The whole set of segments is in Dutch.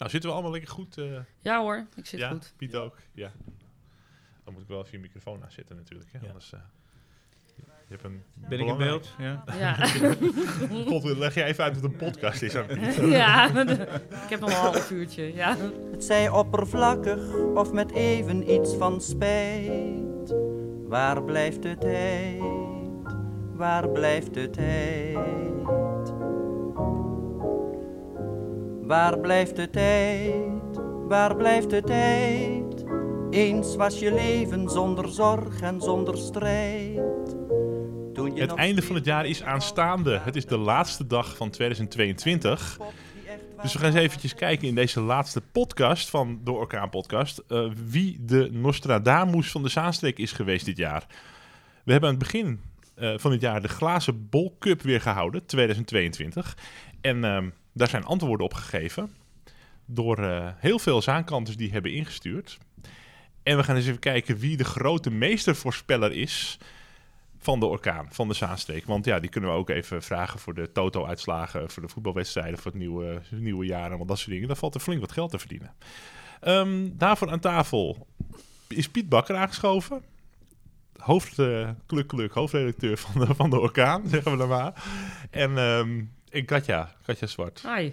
Nou, zitten we allemaal lekker goed? eh, Ja hoor, ik zit ja, goed. Piet ook. Ja. Dan moet ik wel even je microfoon aanzetten natuurlijk. Hè? Ja. Anders, eh, je hebt een Ben ik in beeld? Ja. Ja, God, leg jij even uit wat een podcast is. ja ik heb nog een half uurtje. Ja. Het zij oppervlakkig of met even iets van spijt. Waar blijft de tijd? Waar blijft de tijd? Waar blijft de tijd? Waar blijft de tijd? Eens was je leven zonder zorg en zonder strijd. Toen je Het einde van het jaar is aanstaande. Het is de laatste dag van 2022. Dus we gaan eens eventjes kijken in deze laatste podcast van de Orkaan Podcast. eh, wie de Nostradamus van de Zaanstreek is geweest dit jaar. We hebben aan het begin eh, van dit jaar de Glazen Bol Cup weer gehouden, 2022. En ehm, daar zijn antwoorden op gegeven door eh, heel veel zaankanters die hebben ingestuurd. En we gaan eens even kijken wie de grote meestervoorspeller is van de orkaan, van de Zaanstreek. Want ja, die kunnen we ook even vragen voor de toto-uitslagen, voor de voetbalwedstrijden, voor het nieuwe, nieuwe jaar en dat soort dingen. Daar valt er flink wat geld te verdienen. Ehm, daarvoor aan tafel is Piet Bakker aangeschoven. Hoofd, eh, kluk, kluk, hoofdredacteur van de, van de orkaan, zeggen we dan maar. En, ehm, en Katja, Katja Zwart. Hi.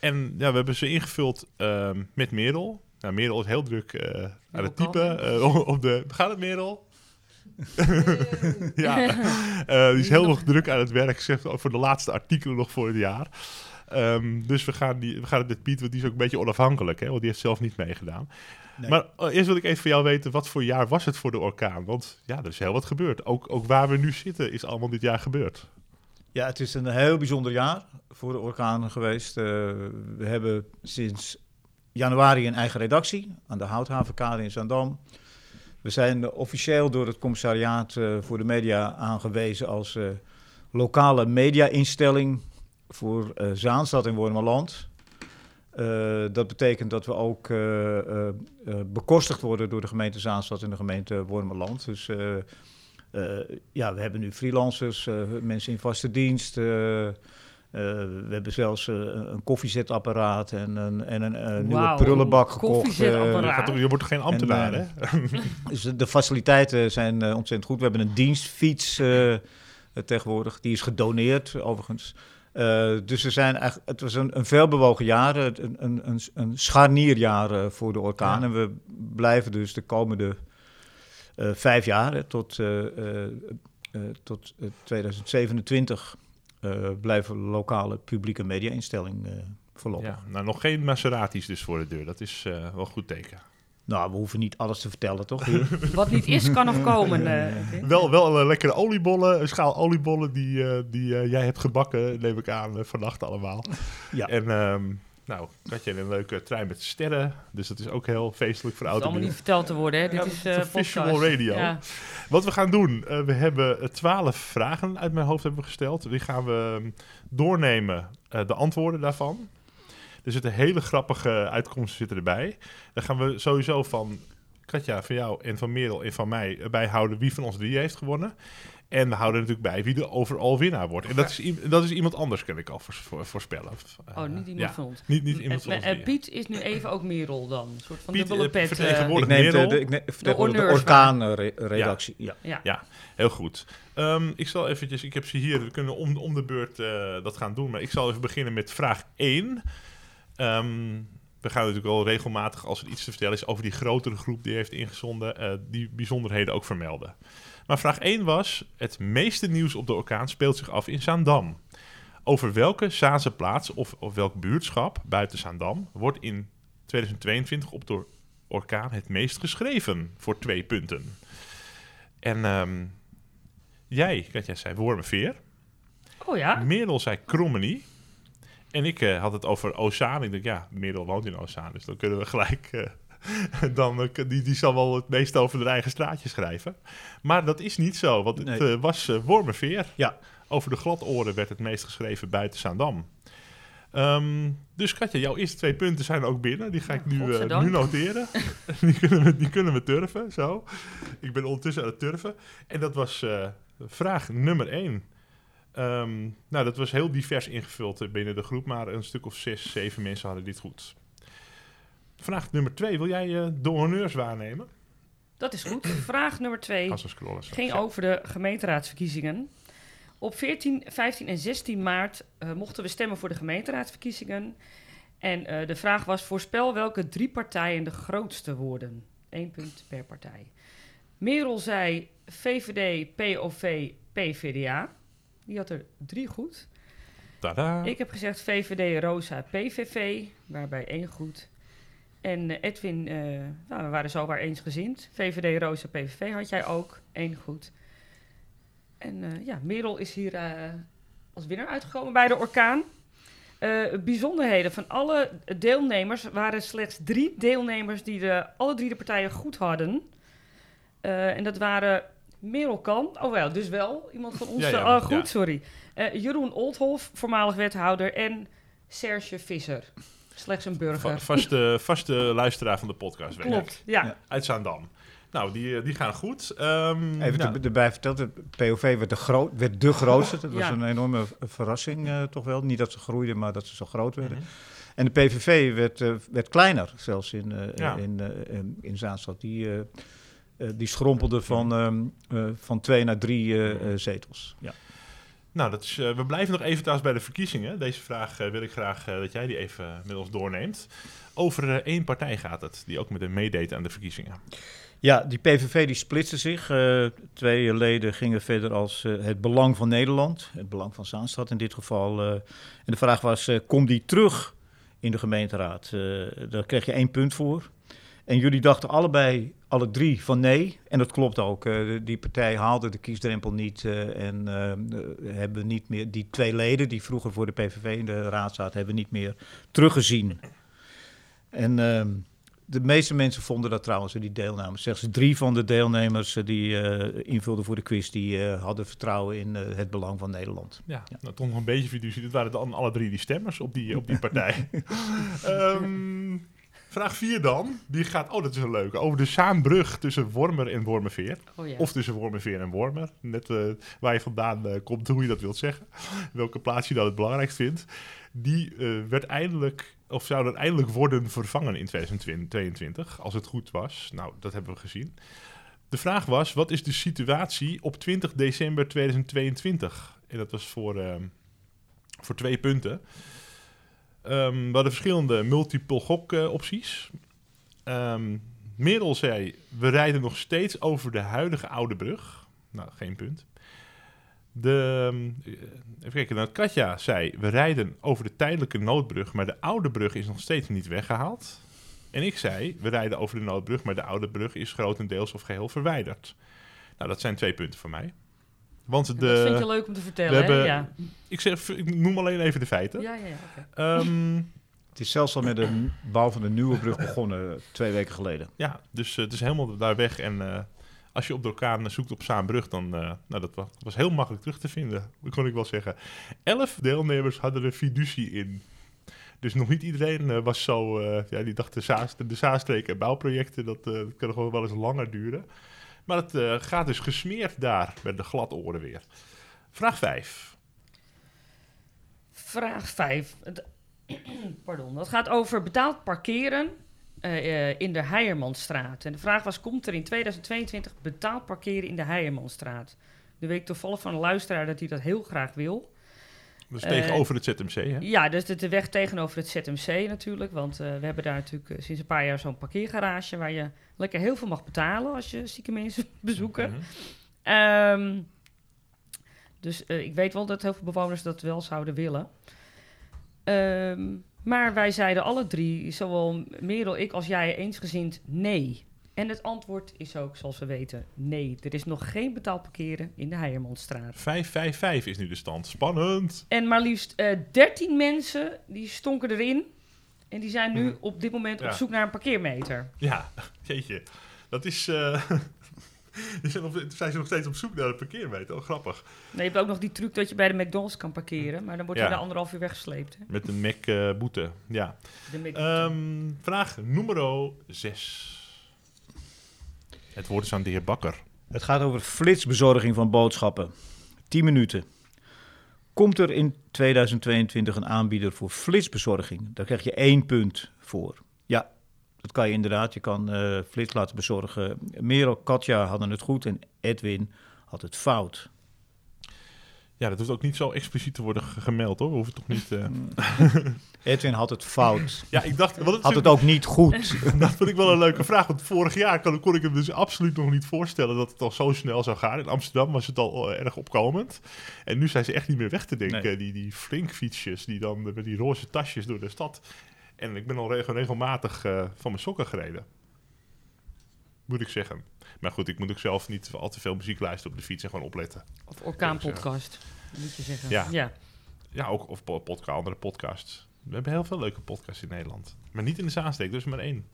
En ja, we hebben ze ingevuld ehm, met Merel. Nou, Merel is heel druk eh, aan het typen. eh, op de... Gaat het, Merel? ja, eh, die is heel nog druk aan het werk zegt, voor de laatste artikelen nog voor het jaar. Ehm, dus we gaan, die, we gaan het met Piet, want die is ook een beetje onafhankelijk, hè, want die heeft zelf niet meegedaan. Nee. Maar eh, eerst wil ik even van jou weten, wat voor jaar was het voor de orkaan? Want ja, er is heel wat gebeurd. Ook, ook waar we nu zitten is allemaal dit jaar gebeurd. Ja, het is een heel bijzonder jaar voor de orkanen geweest. Eh, we hebben sinds januari een eigen redactie aan de Houthavenkade in Zandam. We zijn officieel door het commissariaat eh, voor de media aangewezen als eh, lokale media-instelling voor Zaanstad en Wormerland. Dat betekent dat we ook bekostigd worden door de gemeente Zaanstad en de gemeente Wormerland. Dus ja, we hebben nu freelancers, eh, mensen in vaste dienst. eh, eh, we hebben zelfs eh, een koffiezetapparaat en een, en een eh, nieuwe Wauw, prullenbak een gekocht. koffiezetapparaat. Je, eh, gaat toch- je wordt toch geen ambtenaar, En, hè? dus de- faciliteiten zijn eh, ontzettend goed. We hebben een dienstfiets eh, eh, tegenwoordig. Die is gedoneerd, overigens. Eh, dus er zijn eigenlijk, het was een, een veelbewogen jaar, eh, een, een, een, een scharnierjaar eh, voor de orkaan. Ja. En we blijven dus de komende eh, vijf jaar, hè, tot, eh, eh, eh, tot eh, 2027, eh, blijven lokale publieke media-instelling eh voorlopig. Ja, nou, nog geen Maseratis dus voor de deur. Dat is eh, wel een goed teken. Nou, we hoeven niet alles te vertellen, toch? Wat niet is, kan nog komen. eh. Wel, wel een lekkere oliebollen, een schaal oliebollen die, eh, die eh, jij hebt gebakken, neem ik aan, eh, vannacht allemaal. ja. En ehm nou, had je een leuke trein met sterren, dus dat is ook heel feestelijk voor Het is oud en allemaal niet verteld te worden, hè? Dit Ja, is is eh visual radio. Ja. Wat we gaan doen, eh, we hebben eh, twaalf vragen uit mijn hoofd hebben we gesteld. Die gaan we ehm, doornemen, de antwoorden daarvan. Er zitten hele grappige uitkomsten zitten erbij. Dan gaan we sowieso van Katja, van jou en van Merel en van mij bijhouden wie van ons drie heeft gewonnen. En we houden natuurlijk bij wie de overal winnaar wordt. En dat is, dat is iemand anders, kan ik al voors- voor- voorspellen. Oh, Eh, niet iemand ja, van ons. Niet, niet iemand van En- ons en drieën. Piet is nu even ook Merel dan. Een soort van Piet, dubbele eh, pet. eh. vertegenwoordigt Ik neem de, Merel. de, ik neem, de orkaanredactie. Ja. ja. Heel goed. Ehm, ik zal eventjes, ik heb ze hier, we kunnen om, om de beurt eh, dat gaan doen. Maar ik zal even beginnen met vraag 1. Ehm, we gaan natuurlijk wel regelmatig, als er iets te vertellen is over die grotere groep die heeft ingezonden, eh, die bijzonderheden ook vermelden. Maar vraag 1 was, het meeste nieuws op de orkaan speelt zich af in Zaandam. Over welke Zaanse plaats of, of welk buurtschap buiten Zaandam wordt in 2022 op de orkaan het meest geschreven? Voor twee punten. En ehm, jij, Katja, zei Wormerveer. Oh ja? Merel zei Krommenie. En ik eh, had het over Ozaan. Ik denk, ja, Merel woont in Ozaan. Dus dan kunnen we gelijk... eh, dan, eh, die, die zal wel het meest over de eigen straatje schrijven. Maar dat is niet zo, want het Nee. eh, was eh, Wormerveer. Ja. Over de gladoren werd het meest geschreven buiten Zaandam. Ehm, dus Katja, jouw eerste twee punten zijn ook binnen. Die ga ik nu, nu noteren. die, kunnen we, die kunnen we turven, zo. Ik ben ondertussen aan het turven. En dat was eh, vraag nummer één. Ehm, nou, dat was heel divers ingevuld binnen de groep, maar een stuk of zes, zeven mensen hadden dit goed. Vraag nummer twee. Wil jij eh, de honneurs waarnemen? Dat is goed. Vraag nummer twee ging over de gemeenteraadsverkiezingen. Op 14, 15 en 16 maart eh, mochten we stemmen voor de gemeenteraadsverkiezingen. En eh, de vraag was: voorspel welke drie partijen de grootste worden. Eén punt per partij. Merel zei VVD, POV, PVDA. Die had er drie goed. Tada. Ik heb gezegd VVD, Rosa, PVV, waarbij één goed. En eh, Edwin, eh, nou, we waren zowaar eensgezind. VVD, Rosa, PVV had jij ook, één goed. En eh, ja, Merel is hier als winnaar uitgekomen bij de orkaan. Bijzonderheden van alle deelnemers waren slechts drie deelnemers die de, alle drie de partijen goed hadden. En dat waren Merel Kan, oh wel, dus wel iemand van ons. Ja, Ja, ja, goed, ja. sorry. Jeroen Oldhof, voormalig wethouder. En Serge Visser, slechts een burger. Va- vaste, vaste luisteraar van de podcast. weet ik. Klopt, ja. Ja. Uit Zaandam. Nou, die, eh, die gaan goed. Ehm, Even nou, erbij verteld, het POV werd de, groot, werd de grootste. Dat was Ja. een enorme verrassing eh, toch wel. Niet dat ze groeiden, maar dat ze zo groot werden. mhm. En de PVV werd, eh, werd kleiner, zelfs in, eh, Ja. in, eh, in, in Zaanstad. Die, eh, eh, die schrompelde van, ehm, eh, van twee naar drie eh, zetels. Ja. Nou, dat is, eh, we blijven nog even trouwens bij de verkiezingen. Deze vraag eh, wil ik graag eh, dat jij die even met ons doorneemt. Over één partij gaat het, die ook met meedeed aan de verkiezingen. ja, die PVV die splitste zich. Twee leden gingen verder als het belang van Nederland. Het belang van Zaanstad in dit geval. en de vraag was, komt die terug in de gemeenteraad? Daar kreeg je één punt voor. En jullie dachten allebei, alle drie, van nee. En dat klopt ook. Eh, die partij haalde de kiesdrempel niet. eh, en eh, hebben niet meer, die twee leden die vroeger voor de PVV in de raad zaten, hebben niet meer teruggezien. En ehm, de meeste mensen vonden dat trouwens, die deelnamers. Slechts drie van de deelnemers die invulden voor de quiz, die hadden vertrouwen in het belang van Nederland. Ja, Ja. Nou, toch nog een beetje fiducie. Dit waren dan alle drie die stemmers op die, op die partij. Ehm, vraag 4 dan. Die gaat, oh dat is een leuke, over de Saanbrug tussen Wormer en Wormerveer. Oh, ja. Of tussen Wormerveer en Wormer. Net eh, waar je vandaan eh, komt, hoe je dat wilt zeggen. Welke plaats je dan het belangrijkst vindt. Die eh, werd eindelijk, of zou er eindelijk worden vervangen in 2022. Als het goed was. Nou, dat hebben we gezien. De vraag was, wat is de situatie op 20 december 2022? En dat was voor, voor twee punten. Ehm, we hadden verschillende multiple gok eh, opties. Ehm Merel zei, we rijden nog steeds over de huidige oude brug. Nou, geen punt. De, ehm, eh, even kijken, nou, Katja zei, we rijden over de tijdelijke noodbrug, maar de oude brug is nog steeds niet weggehaald. En ik zei, we rijden over de noodbrug, maar de oude brug is grotendeels of geheel verwijderd. Nou, dat zijn twee punten voor mij. Want de, dat vind je leuk om te vertellen, we hebben- hè? Ja. ik, zeg, ik noem alleen even de feiten. Ja, ja, ja. Ehm, Het is zelfs al met de bouw van de nieuwe brug begonnen, eh, twee weken geleden. ja, dus eh, het is helemaal daar weg. En eh, als je op de orkaan zoekt op Zaanbrug, dan uh, nou, dat was, was, heel makkelijk terug te vinden. Dat kon ik wel zeggen. Elf deelnemers hadden er fiducie in. Dus nog niet iedereen uh, was zo... Uh, ja, die dacht de, Zaas, de Zaanstreken en bouwprojecten, dat, uh, dat kan nog wel eens langer duren. Maar het uh, gaat dus gesmeerd daar, met de gladoren weer. Vraag 5. Vraag 5. Pardon. Dat gaat over betaald parkeren uh, in de Heijermanstraat. En de vraag was, komt er in 2022 betaald parkeren in de Heijermanstraat? Nu weet ik toevallig van een luisteraar dat hij dat heel graag wil. Dus tegenover het ZMC, hè? Ja, dus de, de weg tegenover het ZMC natuurlijk. Want uh, we hebben daar natuurlijk uh, sinds een paar jaar zo'n parkeergarage... waar je lekker heel veel mag betalen als je zieke mensen bezoeken. Mm -hmm. um, dus ik weet wel dat heel veel bewoners dat wel zouden willen. Um, maar wij zeiden alle drie, zowel Merel, ik als jij, eensgezind nee. En het antwoord is ook, zoals we weten, nee. Er is nog geen betaald parkeren in de Heijermondstraat. 555 is nu de stand. Spannend. En maar liefst uh, 13 mensen, die stonken erin. En die zijn nu op dit moment ja. op zoek naar een parkeermeter. Ja, jeetje. Dat is... Uh, zijn, op, zijn ze nog steeds op zoek naar een parkeermeter? Oh, grappig. Nee, je hebt ook nog die truc dat je bij de McDonald's kan parkeren. Maar dan word je Ja. na anderhalf uur weggesleept. Hè? Met een Mac-boete, uh, ja. De Mac um, vraag nummer 6. Het woord is aan de heer Bakker. Het gaat over flitsbezorging van boodschappen. 10 minuten. Komt er in 2022 een aanbieder voor flitsbezorging? Daar krijg je één punt voor. Ja, dat kan je inderdaad. Je kan eh, flits laten bezorgen. Merel, Katja hadden het goed en Edwin had het fout. Ja, dat hoeft ook niet zo expliciet te worden ge- gemeld hoor. We hoeven toch niet. eh, Edwin had het fout. Ja, ik dacht. Want Had het ook niet goed. Dat vind ik wel een leuke vraag. Want vorig jaar kon, kon ik hem dus absoluut nog niet voorstellen dat het al zo snel zou gaan. In Amsterdam was het al eh, erg opkomend. En nu zijn ze echt niet meer weg te denken. Nee. Die, die flinkfietsjes die dan met die roze tasjes door de stad. En ik ben al reg- regelmatig eh, van mijn sokken gereden. Moet ik zeggen. Maar goed, ik moet ook zelf niet al te veel muziek luisteren op de fiets en gewoon opletten. Of orkaanpodcast, moet je zeggen. Ja. ja. Ja, ook of po- podca andere podcasts. We hebben heel veel leuke podcasts in Nederland. Maar niet in de Zaansteek, dus maar één.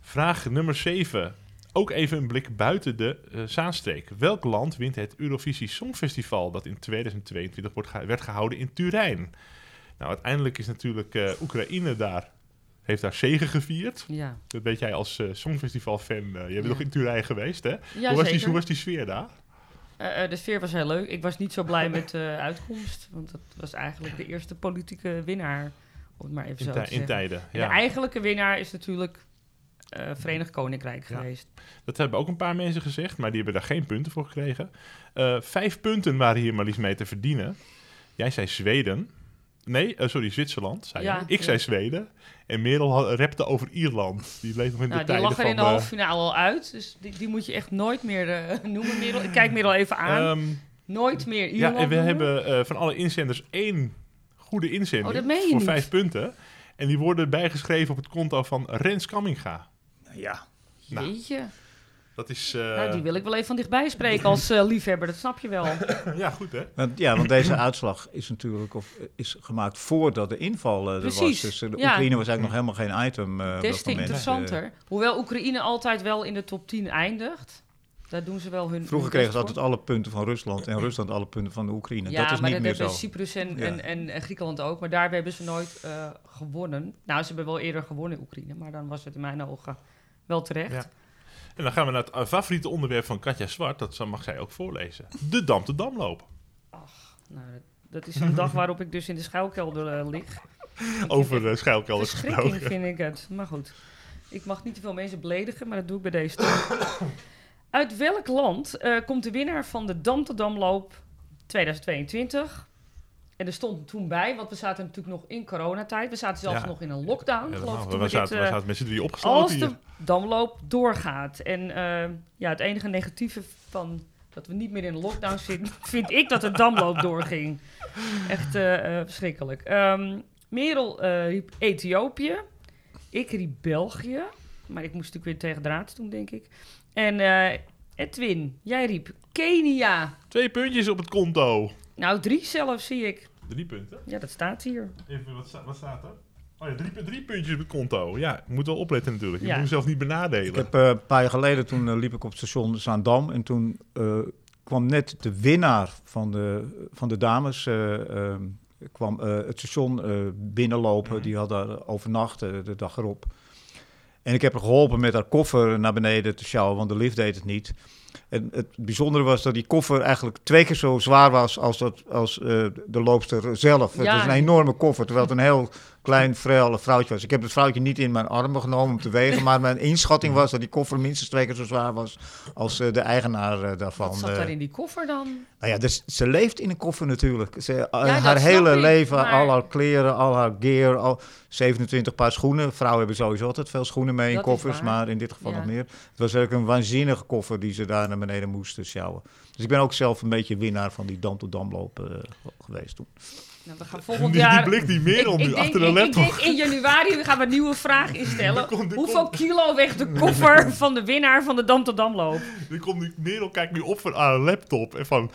Vraag nummer 7. Ook even een blik buiten de eh, Zaanstreek. Welk land wint het Eurovisie Songfestival dat in 2022 wordt werd gehouden in Turijn? Nou, uiteindelijk is natuurlijk eh, Oekraïne daar, heeft daar zegen gevierd. Ja, Dat weet jij als eh, Songfestival-fan. eh, je bent Ja. nog in Turijn geweest, hè? ja hoe, was die, hoe was die sfeer daar? Eh, de sfeer was heel leuk. Ik was niet zo blij met de uitkomst. Want dat was eigenlijk de eerste politieke winnaar. Om het maar even In, zo te in zeggen. tijden. En Ja. De eigenlijke winnaar is natuurlijk eh Verenigd Koninkrijk Ja. geweest. Dat hebben ook een paar mensen gezegd, maar die hebben daar geen punten voor gekregen. Vijf punten waren hier maar liefst mee te verdienen. Jij zei Zweden. Nee, eh, sorry, Zwitserland. Zei Ja. Ik ja. zei Zweden. En Merel rapte over Ierland. Die leeft nog in de Nou, die tijden lag er van... in de eh, halve finale al uit. Dus die, die moet je echt nooit meer eh, noemen, Merel. Ik kijk Merel even aan. ehm, nooit meer ja, Ierland en we noemen. hebben eh, van alle inzenders één goede inzending. Oh, dat meen je voor niet. vijf punten. En die worden bijgeschreven op het konto van Rens Kamminga. Ja, Nou, Jeetje. Dat is... eh, Nou, die wil ik wel even van dichtbij spreken als eh, liefhebber. Dat snap je wel. ja, goed hè? want, ja, want deze uitslag is natuurlijk of, is gemaakt voordat de inval eh, er was. Precies, Dus eh, de ja. Oekraïne was eigenlijk nog helemaal geen item. eh, op Des dat te interessanter. Hoewel Oekraïne altijd wel in de top 10 eindigt. Daar doen ze wel hun. Vroeger hun kregen ze altijd alle punten van Rusland en Rusland alle punten van de Oekraïne. Ja, dat is maar niet dat meer hebben zo. Cyprus en, Ja. en, en, en Griekenland ook. Maar daar hebben ze nooit eh, gewonnen. Nou, ze hebben wel eerder gewonnen, Oekraïne. Maar dan was het in mijn ogen wel terecht. En dan gaan we naar het favoriete onderwerp van Katja Zwart. Dat mag zij ook voorlezen. De Dam te Dam lopen. Nou, dat, is een dag waarop ik dus in de schuilkelder eh, lig. Over schuilkelders Verschrikking gesproken. vind ik het. Maar goed, ik mag niet te veel mensen beledigen, maar dat doe ik bij deze toch. Uit welk land eh, komt de winnaar van de Dam te Damloop 2022? En er stond toen bij, want we zaten natuurlijk nog in coronatijd. We zaten zelfs Ja. nog in een lockdown, Ja, geloof ik. we, toen we, zaten, dit, we eh, zaten met z'n drie opgesloten als de damloop doorgaat. En eh, ja, het enige negatieve van dat we niet meer in een lockdown zitten, vind ik dat de damloop doorging. Echt eh, verschrikkelijk. Ehm, Merel riep Ethiopië. Ik riep België. Maar ik moest natuurlijk weer tegen draad doen, denk ik. En Edwin, jij riep Kenia. Twee puntjes op het konto. Nou, drie zelfs zie ik. Drie punten. Ja, dat staat hier. Even, wat, sta- wat staat er? Oh ja, drie, drie puntjes op het konto. Ja, ik moet wel opletten natuurlijk. Je Ja. moet mezelf niet benadelen. Ik heb eh, een paar jaar geleden, toen eh, liep ik op het station Zaandam. En toen eh, kwam net de winnaar van de, van de dames... eh, ehm, kwam eh, het station eh, binnenlopen. Mhm. Die had daar overnacht de dag erop. En ik heb haar geholpen met haar koffer naar beneden te sjouwen, want de lift deed het niet. En het bijzondere was dat die koffer eigenlijk twee keer zo zwaar was als, dat, als eh, de loopster zelf. het was een enorme koffer, terwijl het een heel klein, vrij vrouwtje was. Ik heb het vrouwtje niet in mijn armen genomen om te wegen, maar mijn inschatting was dat die koffer minstens twee keer zo zwaar was als eh, de eigenaar eh, daarvan. Wat zat eh. daar in die koffer dan? Nou ja, dus ze leeft in een koffer natuurlijk. Ze, haar hele ik, leven, maar- al haar kleren, al haar gear, al 27 paar schoenen. Vrouwen hebben sowieso altijd veel schoenen mee in Dat koffers, maar in dit geval Ja. nog meer. Het was eigenlijk een waanzinnige koffer die ze daar naar beneden moesten sjouwen. Dus ik ben ook zelf een beetje winnaar van die dam tot damloop eh, geweest toen. Nou, we gaan volgend die, jaar... die blik die ik nu denk- achter de laptop. Ik denk in januari gaan we een nieuwe vraag instellen. Hoeveel kilo weegt de koffer van de winnaar van de Dam tot Damloop? Dan komt die Merel kijkt nu op van haar laptop. En van...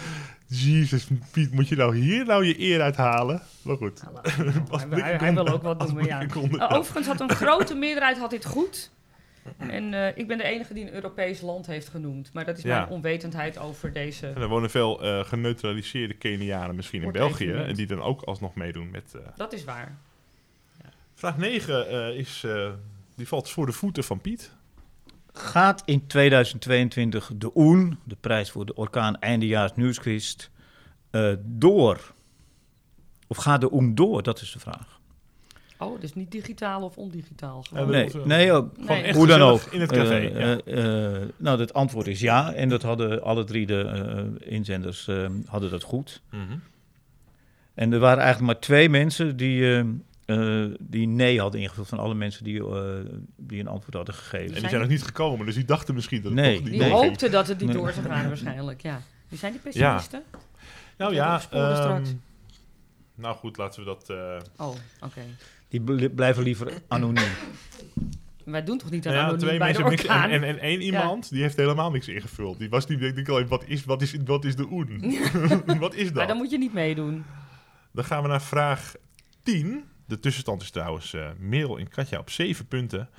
Jezus, Piet, moet je nou hier nou je eer uithalen? Maar goed. Als hij, wil ook wat noemen, ja. Uh, overigens had een grote meerderheid had dit goed. En eh, ik ben de enige die een Europees land heeft genoemd. Maar dat is Ja. mijn onwetendheid over deze... En er wonen veel eh, geneutraliseerde Kenianen misschien in België. En die dan ook alsnog meedoen met... eh, Dat is waar. Vraag 9 is... eh, die valt voor de voeten van Piet. Gaat in 2022 de OEN, de prijs voor de orkaan eindejaars nieuwsquiz, eh, door? Of gaat de OEN door? Dat is de vraag. Oh, dus niet digitaal of ondigitaal. Ja, gewoon. Nee, nee ook. Gewoon Nee. echt Hoe dan ook. in het café. Eh, ja. eh, eh, nou, het antwoord is ja. En dat hadden alle drie de eh, inzenders hadden dat goed. Mhm. En er waren eigenlijk maar twee mensen die, die nee hadden ingevuld van alle mensen die, eh, die een antwoord hadden gegeven. En die Zijn- nog niet gekomen, dus die dachten misschien dat het Nee, toch niet Die nee. hoopten dat het niet Nee. door zou gaan waarschijnlijk, ja. Wie zijn die pessimisten? Nou ja, sporen ehm, straks. nou goed, laten we dat... eh, Oh, oké. Die bl- blijven liever anoniem. Wij doen toch niet aan ja, anoniem twee bij de mensen hebben niks, orkaan? en, en, en één iemand, die heeft helemaal niks ingevuld. Die was die, denk ik alleen, wat is, wat is, wat is de oen? wat is Maar dat? dan moet je niet meedoen. Dan gaan we naar vraag 10. De tussenstand is trouwens eh Merel en Katja op 7 punten.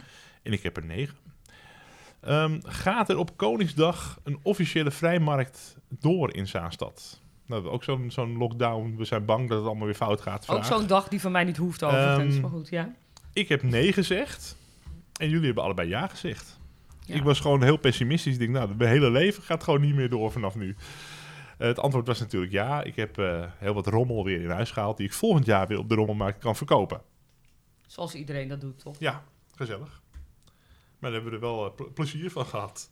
En ik heb er 9. Ehm, gaat er op Koningsdag een officiële vrijmarkt door in Zaanstad? Nou, ook zo'n zo'n lockdown. We zijn bang dat het allemaal weer fout gaat. Ook zo'n dag die van mij niet hoeft overigens. Ehm, maar goed, ja. Ik heb nee gezegd. En jullie hebben allebei ja gezegd. Ja. Ik was gewoon heel pessimistisch. Ik denk, nou, mijn hele leven gaat gewoon niet meer door vanaf nu. Eh, het antwoord was natuurlijk ja. Ik heb eh, heel wat rommel weer in huis gehaald... die ik volgend jaar weer op de rommelmarkt kan verkopen. Zoals iedereen dat doet, toch? Ja, gezellig. Maar daar hebben we er wel eh, ple- plezier van gehad.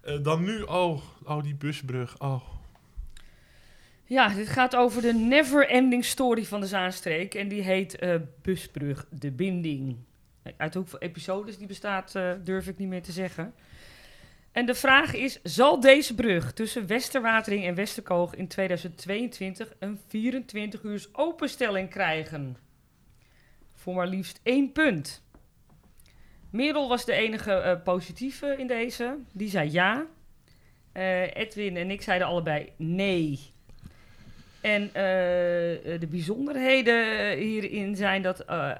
Eh, dan nu, oh, oh, die busbrug. Oh. Ja, dit gaat over de never-ending story van de Zaanstreek. En die heet eh, Busbrug de Binding. Uit hoeveel episodes die bestaat, eh, durf ik niet meer te zeggen. En de vraag is, zal deze brug tussen Westerwatering en Westerkoog in 2022 een 24 uur openstelling krijgen? Voor maar liefst één punt. Merel was de enige eh, positieve in deze. Die zei ja. Edwin en ik zeiden allebei nee. En eh, de bijzonderheden hierin zijn dat eh,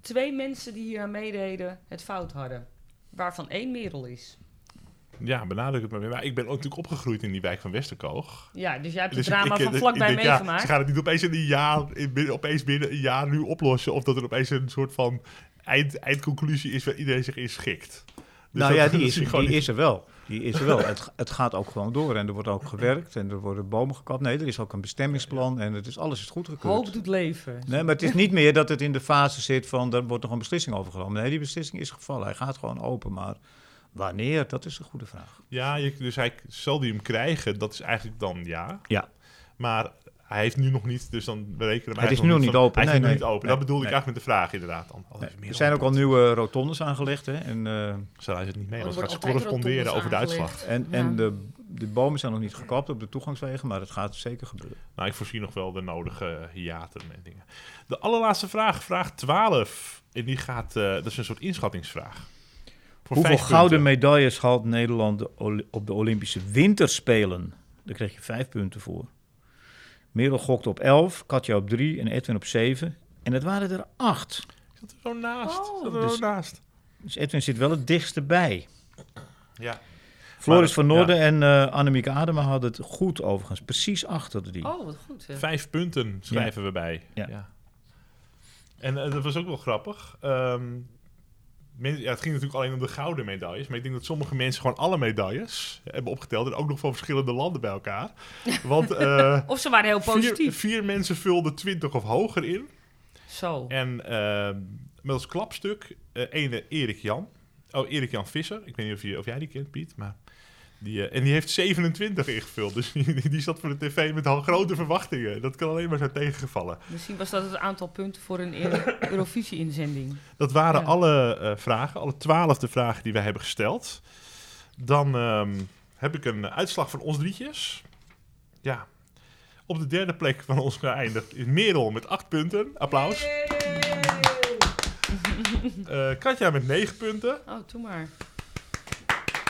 twee mensen die hier aan meededen het fout hadden. Waarvan één Merel is. Ja, benadruk het maar weer. Maar ik ben ook natuurlijk opgegroeid in die wijk van Westerkoog. Ja, dus jij hebt Dus het drama ik- ik- van ik vlakbij denk, ja, meegemaakt. ze gaan het niet opeens in een jaar, in opeens binnen een jaar nu oplossen. Of dat er opeens een soort van eind, eindconclusie is waar iedereen zich in schikt. Dus nou dat- ja, die, is, die niet. is er wel. Die is er wel. Het, het gaat ook gewoon door en er wordt ook gewerkt en er worden bomen gekapt. Nee, er is ook een bestemmingsplan en het is, alles is goedgekeurd. Hoop doet leven. Nee, maar het is niet meer dat het in de fase zit van, er wordt nog een beslissing over genomen. Nee, die beslissing is gevallen. Hij gaat gewoon open, maar wanneer, dat is een goede vraag. Ja, je, dus hij zal die hem krijgen, dat is eigenlijk dan ja. Ja. Maar hij heeft nu nog niet, dus dan berekenen we Het is nu nog niet van- open. Hij is Nee, nu nee. niet open. Nee, dat bedoelde ik eigenlijk met de vraag inderdaad. Dan. Nee, is meer er zijn ook al nieuwe rotondes aangelegd hè, en, eh, Zo hij het niet mee, want het gaat corresponderen over de uitslag. en, Ja. en de, de bomen zijn nog niet gekapt op de toegangswegen, maar het gaat zeker gebeuren. Nou, ik voorzie nog wel de nodige hiaten en dingen. De allerlaatste vraag, vraag 12. En die gaat, eh, dat is een soort inschattingsvraag. Voor Hoeveel gouden medailles haalt Nederland op de Olympische Winterspelen? Daar kreeg je vijf punten voor. Merel gokte op 11, Katja op 3 en Edwin op 7. En het waren er acht. Ik zat er zo naast. Oh. Ik zat er zo Dus- naast. Dus Edwin zit wel het dichtste bij. Ja. Floris Maar, van Noorden en eh Annemieke Adema hadden het goed overigens. Precies achter die. Oh, wat goed. zeg. Vijf punten schrijven we bij. Ja. En eh, dat was ook wel grappig. Ehm, men- ja, het ging natuurlijk alleen om de gouden medailles. Maar ik denk dat sommige mensen gewoon alle medailles hebben opgeteld. En ook nog van verschillende landen bij elkaar. Want eh, Of ze waren heel positief. vier mensen vulden 20 of hoger in. Zo. En ehm, met als klapstuk eh ene Erik Jan. Oh, Erik Jan Visser. Ik weet niet of, je, of jij die kent, Piet. Maar die, eh, en die heeft 27 ingevuld. Dus die, die zat voor de tv met al grote verwachtingen. Dat kan alleen maar zijn tegengevallen. Misschien was dat het aantal punten voor een Euro- Eurovisie-inzending. Dat waren Ja. alle eh, vragen, alle twaalfde vragen die wij hebben gesteld. Dan ehm, heb ik een uitslag van ons drietjes. Ja. Op de derde plek van ons geëindigd is Merel met acht punten. Applaus. Eh, Katja met negen punten. Oh, doe maar.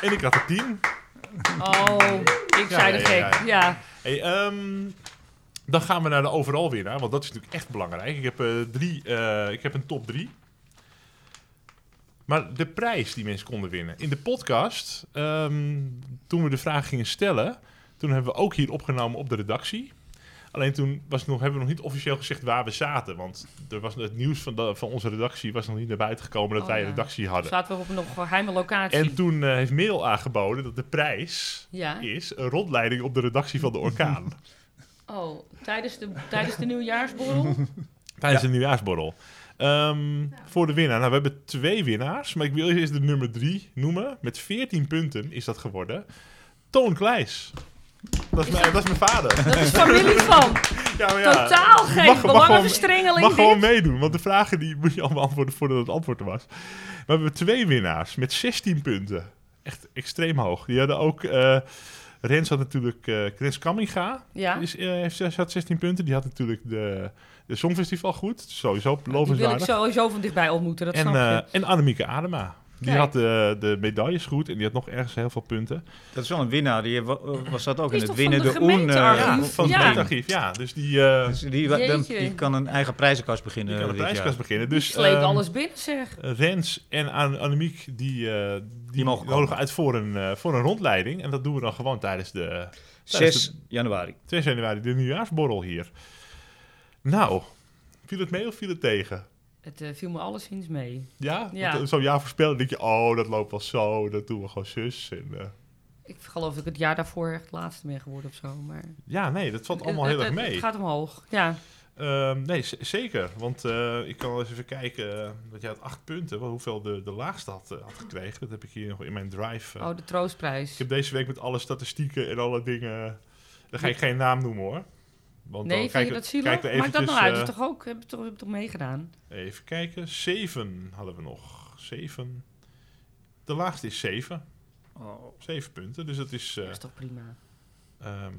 En ik had er tien. Oh, ik zei de gek. ja. Hey, ehm, dan gaan we naar de overal winnaar, want dat is natuurlijk echt belangrijk. Ik heb, eh, drie, eh, ik heb een top drie. Maar de prijs die mensen konden winnen. In de podcast, ehm, toen we de vraag gingen stellen, toen hebben we ook hier opgenomen op de redactie. Alleen toen was het nog, hebben we nog niet officieel gezegd waar we zaten. Want er was, het nieuws van, de, van onze redactie was nog niet naar buiten gekomen dat Oh, wij een ja. redactie hadden. zaten we op een nog geheime locatie. En toen eh, heeft Merel aangeboden dat de prijs ja. is een rondleiding op de redactie van de Orkaan. Oh, tijdens de, tijdens de nieuwjaarsborrel? Tijdens de nieuwjaarsborrel. Ehm, Voor de winnaar. Nou, we hebben twee winnaars. Maar ik wil eerst de nummer drie noemen. Met 14 punten is dat geworden. Toon Kleijs. Dat is, mijn, dat is mijn vader. Dat is familie van. Ja, maar ja, Totaal geen mag- mag gewoon- belangenverstrengeling mag gewoon meedoen, want de vragen die moet je allemaal beantwoorden voordat het antwoord er was. We hebben twee winnaars met 16 punten. Echt extreem hoog. Die hadden ook... eh Rens had natuurlijk... eh Rens Kamminga Ja, is, heeft, had 16 punten. Die had natuurlijk de, de Songfestival goed. Sowieso die wil ik lovenswaardig. sowieso van dichtbij ontmoeten, dat En, snap je. en Annemieke Adema. Die Kijk. had de, de medailles goed en die had nog ergens heel veel punten. Dat is wel een winnaar. Die wa- was dat ook Die in het winnen de de Oen. eh, Ja, Archief, van het ja. gemeentearchief. Ja, dus die, eh dus die, dan- Jeetje. die kan een eigen prijzenkast beginnen. die kan dit jaar. prijskast beginnen. Dus Sleept ehm, alles binnen, zeg. Rens en An Annemiek die, eh, die, mogen nodigen uit voor een, eh, voor een rondleiding. En dat doen we dan gewoon tijdens de 6 januari. 2 januari, de nieuwjaarsborrel hier. Nou, viel het mee of viel het tegen? Het eh, viel me alleszins mee. Ja? Ja. Eh, Zo'n jaar voorspellen, denk je, oh, dat loopt wel zo, dat doen we gewoon zus. En, eh, Ik geloof dat ik het jaar daarvoor echt laatste ben geworden of zo. Maar ja, nee, dat valt allemaal Het- heel erg mee. Het gaat omhoog, ja. Ehm, nee, zeker. Want eh, ik kan wel eens even kijken. dat jij had acht punten. Wel, hoeveel de, de laagste had, had gekregen. Dat heb ik hier nog in mijn drive. Oh, de troostprijs. Ik heb deze week met alle statistieken en alle dingen. Dan ga ik geen naam noemen hoor. Want Nee, dan vind je kijken- dat zielig? Maakt dat nou uit? Is toch ook, heb je toch, heb toch meegedaan? Even kijken. Zeven hadden we nog. Zeven. De laagste is zeven. Oh. Zeven punten. Dus dat is. eh, dat is toch prima? ehm,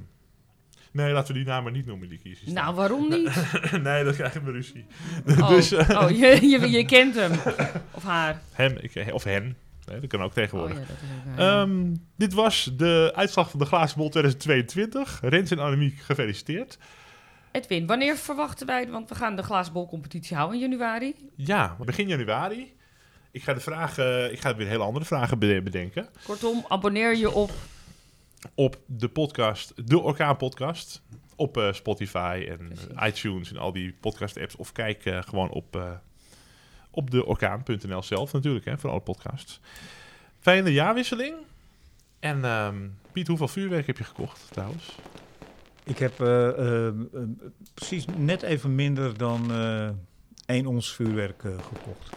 nee, laten we die namen niet noemen, die kiezers. Nou, waarom niet? nee, dan krijgen we ruzie. Oh, Dus, eh, oh je, je, je kent hem. Of haar. Hem, ik, of hen. Nee, dat kan ook Oh tegenwoordig. ja, ook waar. Ehm, dit was de uitslag van de Glazen Bol 2022. Rens en Annemiek, gefeliciteerd. Edwin, wanneer verwachten wij... Want we gaan de glazenbolcompetitie houden in januari. Ja, begin januari. Ik ga de vragen, ik ga weer hele andere vragen bede- bedenken. Kortom, abonneer je op... Op de podcast, de Orkaan Podcast. Op eh, Spotify en Precies. iTunes en al die podcast apps. Of kijk eh, gewoon op, eh op deorkaan.nl zelf natuurlijk, hè, voor alle podcasts. Fijne jaarwisseling. En ehm, Piet, hoeveel vuurwerk heb je gekocht trouwens? Ik heb eh, eh, eh, precies net even minder dan eh één ons vuurwerk eh, gekocht.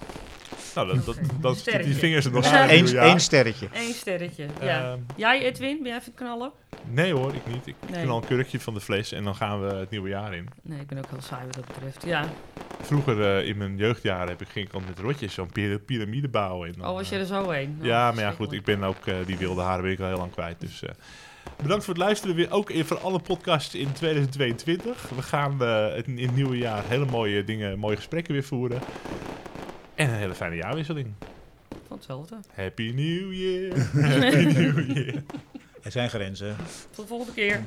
Nou, dat, dat, dat, die vingers er nog Ja. het Eén sterretje. Eén sterretje, ja. Ehm, Jij, Edwin, ben jij even knallen? nee hoor, ik niet. Ik Nee. knal een kurkje van de fles en dan gaan we het nieuwe jaar in. Nee, ik ben ook heel saai wat dat betreft. Ja. Vroeger eh, in mijn jeugdjaren heb ik, ging ik al met rotjes zo'n pira- piramide bouwen. En dan, Oh, was je eh, er zo heen? Oh, ja, maar ja, goed, ik ben ook, eh, die wilde haren ben ik al heel lang kwijt. Dus eh, bedankt voor het luisteren weer. Ook in- voor alle podcasts in 2022. We gaan eh, het- in het nieuwe jaar hele mooie dingen, mooie gesprekken weer voeren. En een hele fijne jaarwisseling. Van hetzelfde. Happy New Year. Happy New Year. Er zijn grenzen. Tot de volgende keer.